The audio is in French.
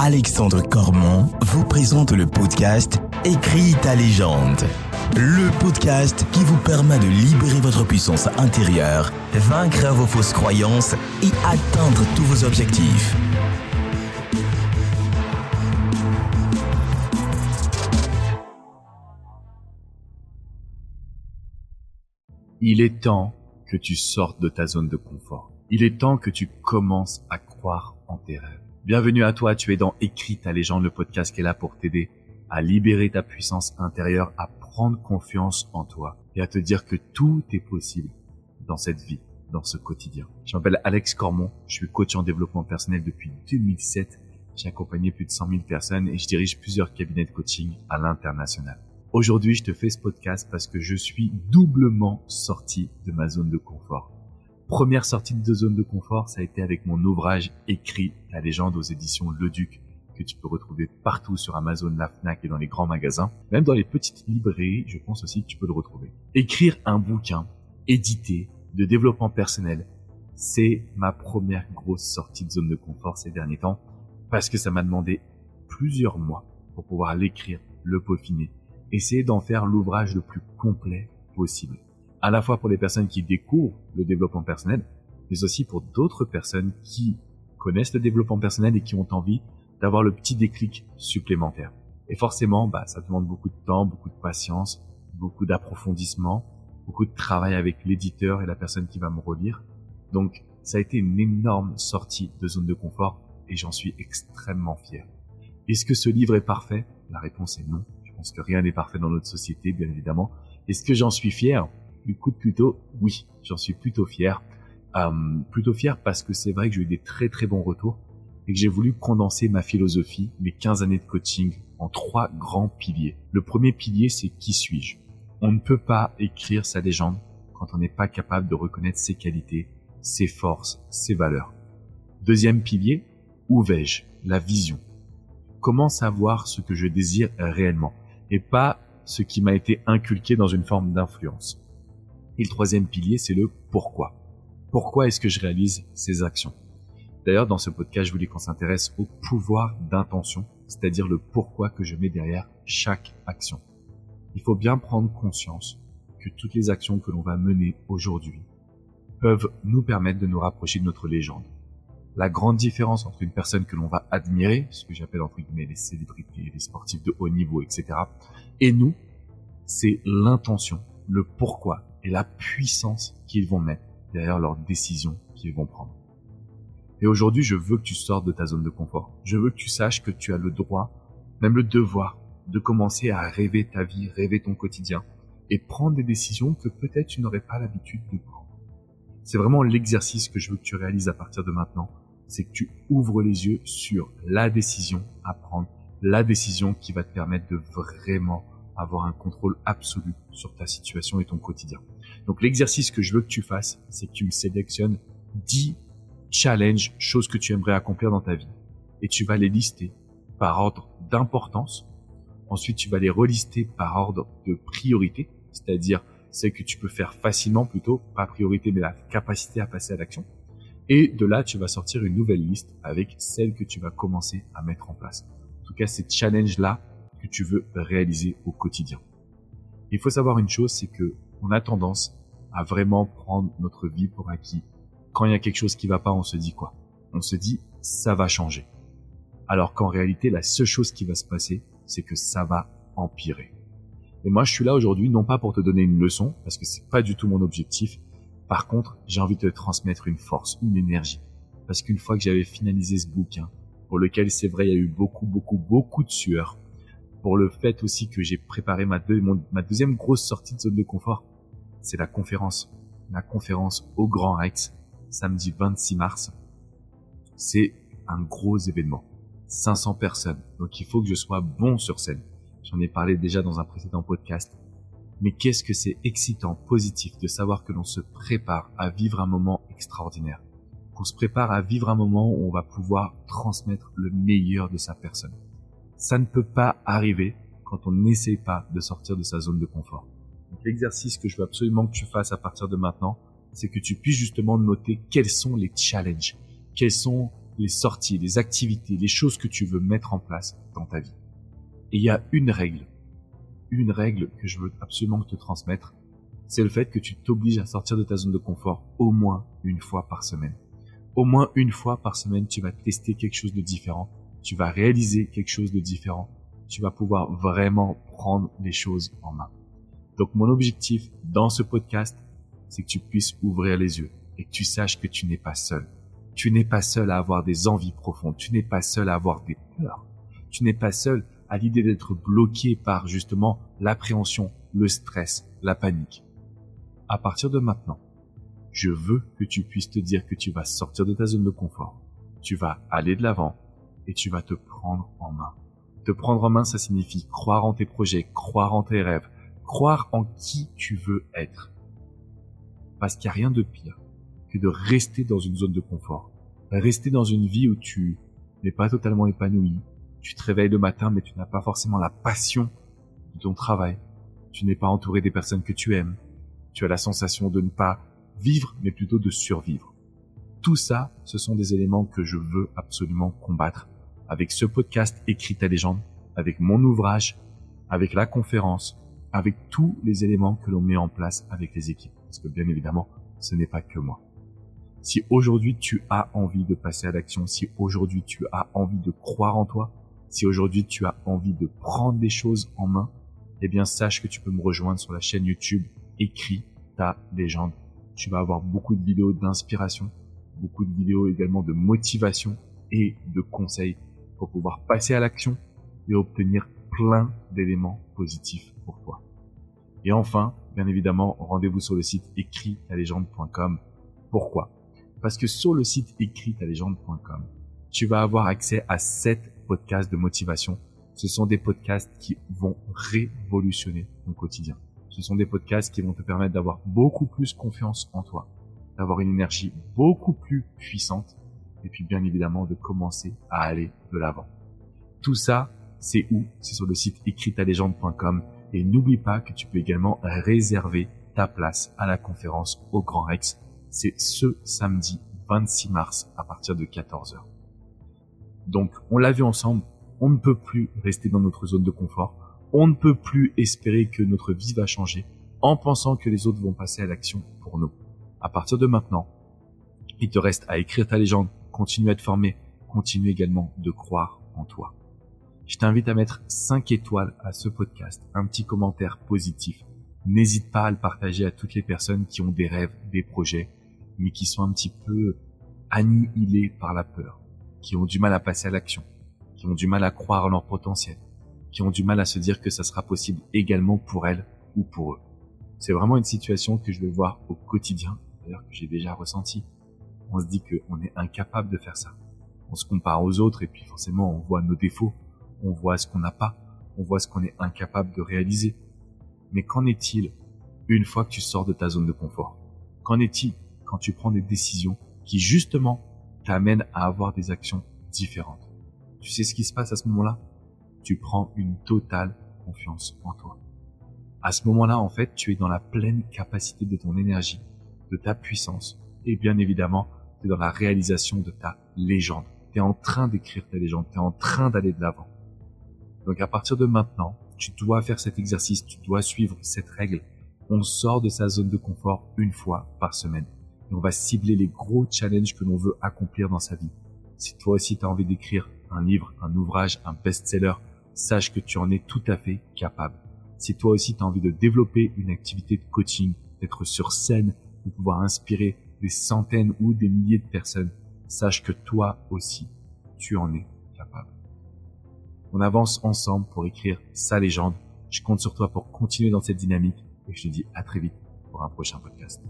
Alexandre Cormon vous présente le podcast Écris ta légende. Le podcast qui vous permet de libérer votre puissance intérieure, vaincre vos fausses croyances et atteindre tous vos objectifs. Il est temps que tu sortes de ta zone de confort. Il est temps que tu commences à croire en tes rêves. Bienvenue à toi, tu es dans Écrit ta légende, le podcast qui est là pour t'aider à libérer ta puissance intérieure, à prendre confiance en toi et à te dire que tout est possible dans cette vie, dans ce quotidien. Je m'appelle Alex Cormon, je suis coach en développement personnel depuis 2007. J'ai accompagné plus de 100 000 personnes et je dirige plusieurs cabinets de coaching à l'international. Aujourd'hui, je te fais ce podcast parce que je suis doublement sorti de ma zone de confort première sortie de zone de confort, ça a été avec mon ouvrage écrit La légende aux éditions Le Duc que tu peux retrouver partout sur Amazon, la Fnac et dans les grands magasins. Même dans les petites librairies, je pense aussi que tu peux le retrouver. Écrire un bouquin édité de développement personnel, c'est ma première grosse sortie de zone de confort ces derniers temps parce que ça m'a demandé plusieurs mois pour pouvoir l'écrire, le peaufiner, essayer d'en faire l'ouvrage le plus complet possible à la fois pour les personnes qui découvrent le développement personnel, mais aussi pour d'autres personnes qui connaissent le développement personnel et qui ont envie d'avoir le petit déclic supplémentaire. Et forcément, bah, ça demande beaucoup de temps, beaucoup de patience, beaucoup d'approfondissement, beaucoup de travail avec l'éditeur et la personne qui va me relire. Donc, ça a été une énorme sortie de zone de confort et j'en suis extrêmement fier. Est-ce que ce livre est parfait? La réponse est non. Je pense que rien n'est parfait dans notre société, bien évidemment. Est-ce que j'en suis fier? Coup de plutôt, oui, j'en suis plutôt fier. Euh, plutôt fier parce que c'est vrai que j'ai eu des très très bons retours et que j'ai voulu condenser ma philosophie, mes 15 années de coaching en trois grands piliers. Le premier pilier, c'est qui suis-je? On ne peut pas écrire sa légende quand on n'est pas capable de reconnaître ses qualités, ses forces, ses valeurs. Deuxième pilier, où vais-je? La vision. Comment savoir ce que je désire réellement et pas ce qui m'a été inculqué dans une forme d'influence. Et le troisième pilier, c'est le pourquoi. Pourquoi est-ce que je réalise ces actions? D'ailleurs, dans ce podcast, je voulais qu'on s'intéresse au pouvoir d'intention, c'est-à-dire le pourquoi que je mets derrière chaque action. Il faut bien prendre conscience que toutes les actions que l'on va mener aujourd'hui peuvent nous permettre de nous rapprocher de notre légende. La grande différence entre une personne que l'on va admirer, ce que j'appelle entre guillemets les célébrités, les sportifs de haut niveau, etc., et nous, c'est l'intention, le pourquoi et la puissance qu'ils vont mettre derrière leurs décisions qu'ils vont prendre. Et aujourd'hui, je veux que tu sortes de ta zone de confort. Je veux que tu saches que tu as le droit, même le devoir, de commencer à rêver ta vie, rêver ton quotidien et prendre des décisions que peut-être tu n'aurais pas l'habitude de prendre. C'est vraiment l'exercice que je veux que tu réalises à partir de maintenant. C'est que tu ouvres les yeux sur la décision à prendre, la décision qui va te permettre de vraiment avoir un contrôle absolu sur ta situation et ton quotidien. Donc l'exercice que je veux que tu fasses, c'est que tu me sélectionnes 10 challenges, choses que tu aimerais accomplir dans ta vie. Et tu vas les lister par ordre d'importance. Ensuite, tu vas les relister par ordre de priorité, c'est-à-dire celles que tu peux faire facilement plutôt, pas priorité, mais la capacité à passer à l'action. Et de là, tu vas sortir une nouvelle liste avec celles que tu vas commencer à mettre en place. En tout cas, ces challenges-là, que tu veux réaliser au quotidien. Il faut savoir une chose, c'est que on a tendance à vraiment prendre notre vie pour acquis. Quand il y a quelque chose qui va pas, on se dit quoi? On se dit ça va changer. Alors qu'en réalité, la seule chose qui va se passer, c'est que ça va empirer. Et moi, je suis là aujourd'hui non pas pour te donner une leçon, parce que c'est pas du tout mon objectif. Par contre, j'ai envie de te transmettre une force, une énergie. Parce qu'une fois que j'avais finalisé ce bouquin, pour lequel c'est vrai, il y a eu beaucoup, beaucoup, beaucoup de sueur, pour le fait aussi que j'ai préparé ma, deuxième grosse sortie de zone de confort. C'est la conférence. La conférence au Grand Rex, samedi 26 mars. C'est un gros événement. 500 personnes. Donc il faut que je sois bon sur scène. J'en ai parlé déjà dans un précédent podcast. Mais qu'est-ce que c'est excitant, positif de savoir que l'on se prépare à vivre un moment extraordinaire? Qu'on se prépare à vivre un moment où on va pouvoir transmettre le meilleur de sa personne. Ça ne peut pas arriver quand on n'essaie pas de sortir de sa zone de confort. L'exercice que je veux absolument que tu fasses à partir de maintenant, c'est que tu puisses justement noter quels sont les challenges, quelles sont les sorties, les activités, les choses que tu veux mettre en place dans ta vie. Et il y a une règle, une règle que je veux absolument te transmettre, c'est le fait que tu t'obliges à sortir de ta zone de confort au moins une fois par semaine. Au moins une fois par semaine, tu vas tester quelque chose de différent, tu vas réaliser quelque chose de différent, tu vas pouvoir vraiment prendre les choses en main. Donc mon objectif dans ce podcast, c'est que tu puisses ouvrir les yeux et que tu saches que tu n'es pas seul. Tu n'es pas seul à avoir des envies profondes, tu n'es pas seul à avoir des peurs, tu n'es pas seul à l'idée d'être bloqué par justement l'appréhension, le stress, la panique. À partir de maintenant, je veux que tu puisses te dire que tu vas sortir de ta zone de confort, tu vas aller de l'avant et tu vas te prendre en main. Te prendre en main, ça signifie croire en tes projets, croire en tes rêves, croire en qui tu veux être. Parce qu'il n'y a rien de pire que de rester dans une zone de confort. Rester dans une vie où tu n'es pas totalement épanoui. Tu te réveilles le matin, mais tu n'as pas forcément la passion de ton travail. Tu n'es pas entouré des personnes que tu aimes. Tu as la sensation de ne pas vivre, mais plutôt de survivre. Tout ça, ce sont des éléments que je veux absolument combattre avec ce podcast Écrit ta légende, avec mon ouvrage, avec la conférence, avec tous les éléments que l'on met en place avec les équipes. Parce que bien évidemment, ce n'est pas que moi. Si aujourd'hui tu as envie de passer à l'action, si aujourd'hui tu as envie de croire en toi, si aujourd'hui tu as envie de prendre des choses en main, eh bien sache que tu peux me rejoindre sur la chaîne YouTube Écris ta légende. Tu vas avoir beaucoup de vidéos d'inspiration, beaucoup de vidéos également de motivation et de conseils pour pouvoir passer à l'action et obtenir plein d'éléments positifs pour toi. Et enfin, bien évidemment, rendez-vous sur le site écritalégende.com. Pourquoi? Parce que sur le site écritalégende.com, tu vas avoir accès à 7 podcasts de motivation. Ce sont des podcasts qui vont révolutionner ton quotidien. Ce sont des podcasts qui vont te permettre d'avoir beaucoup plus confiance en toi, d'avoir une énergie beaucoup plus puissante et puis bien évidemment de commencer à aller de l'avant. Tout ça, c'est où? C'est sur le site écritalégende.com et n'oublie pas que tu peux également réserver ta place à la conférence au Grand Rex. C'est ce samedi 26 mars à partir de 14h. Donc, on l'a vu ensemble, on ne peut plus rester dans notre zone de confort. On ne peut plus espérer que notre vie va changer en pensant que les autres vont passer à l'action pour nous. À partir de maintenant, il te reste à écrire ta légende, continuer à te former, continue également de croire en toi. Je t'invite à mettre 5 étoiles à ce podcast, un petit commentaire positif. N'hésite pas à le partager à toutes les personnes qui ont des rêves, des projets, mais qui sont un petit peu annihilés par la peur, qui ont du mal à passer à l'action, qui ont du mal à croire en leur potentiel, qui ont du mal à se dire que ça sera possible également pour elles ou pour eux. C'est vraiment une situation que je vais voir au quotidien, d'ailleurs que j'ai déjà ressenti. On se dit qu'on est incapable de faire ça. On se compare aux autres et puis forcément on voit nos défauts, on voit ce qu'on n'a pas, on voit ce qu'on est incapable de réaliser. Mais qu'en est-il une fois que tu sors de ta zone de confort? Qu'en est-il quand tu prends des décisions qui justement t'amènent à avoir des actions différentes? Tu sais ce qui se passe à ce moment-là? Tu prends une totale confiance en toi. À ce moment-là, en fait, tu es dans la pleine capacité de ton énergie, de ta puissance, et bien évidemment, tu es dans la réalisation de ta légende. Tu es en train d'écrire ta légende, tu es en train d'aller de l'avant. Donc à partir de maintenant, tu dois faire cet exercice, tu dois suivre cette règle. On sort de sa zone de confort une fois par semaine. Et on va cibler les gros challenges que l'on veut accomplir dans sa vie. Si toi aussi tu as envie d'écrire un livre, un ouvrage, un best-seller, sache que tu en es tout à fait capable. Si toi aussi tu as envie de développer une activité de coaching, d'être sur scène, de pouvoir inspirer des centaines ou des milliers de personnes, sache que toi aussi, tu en es capable. On avance ensemble pour écrire sa légende. Je compte sur toi pour continuer dans cette dynamique et je te dis à très vite pour un prochain podcast.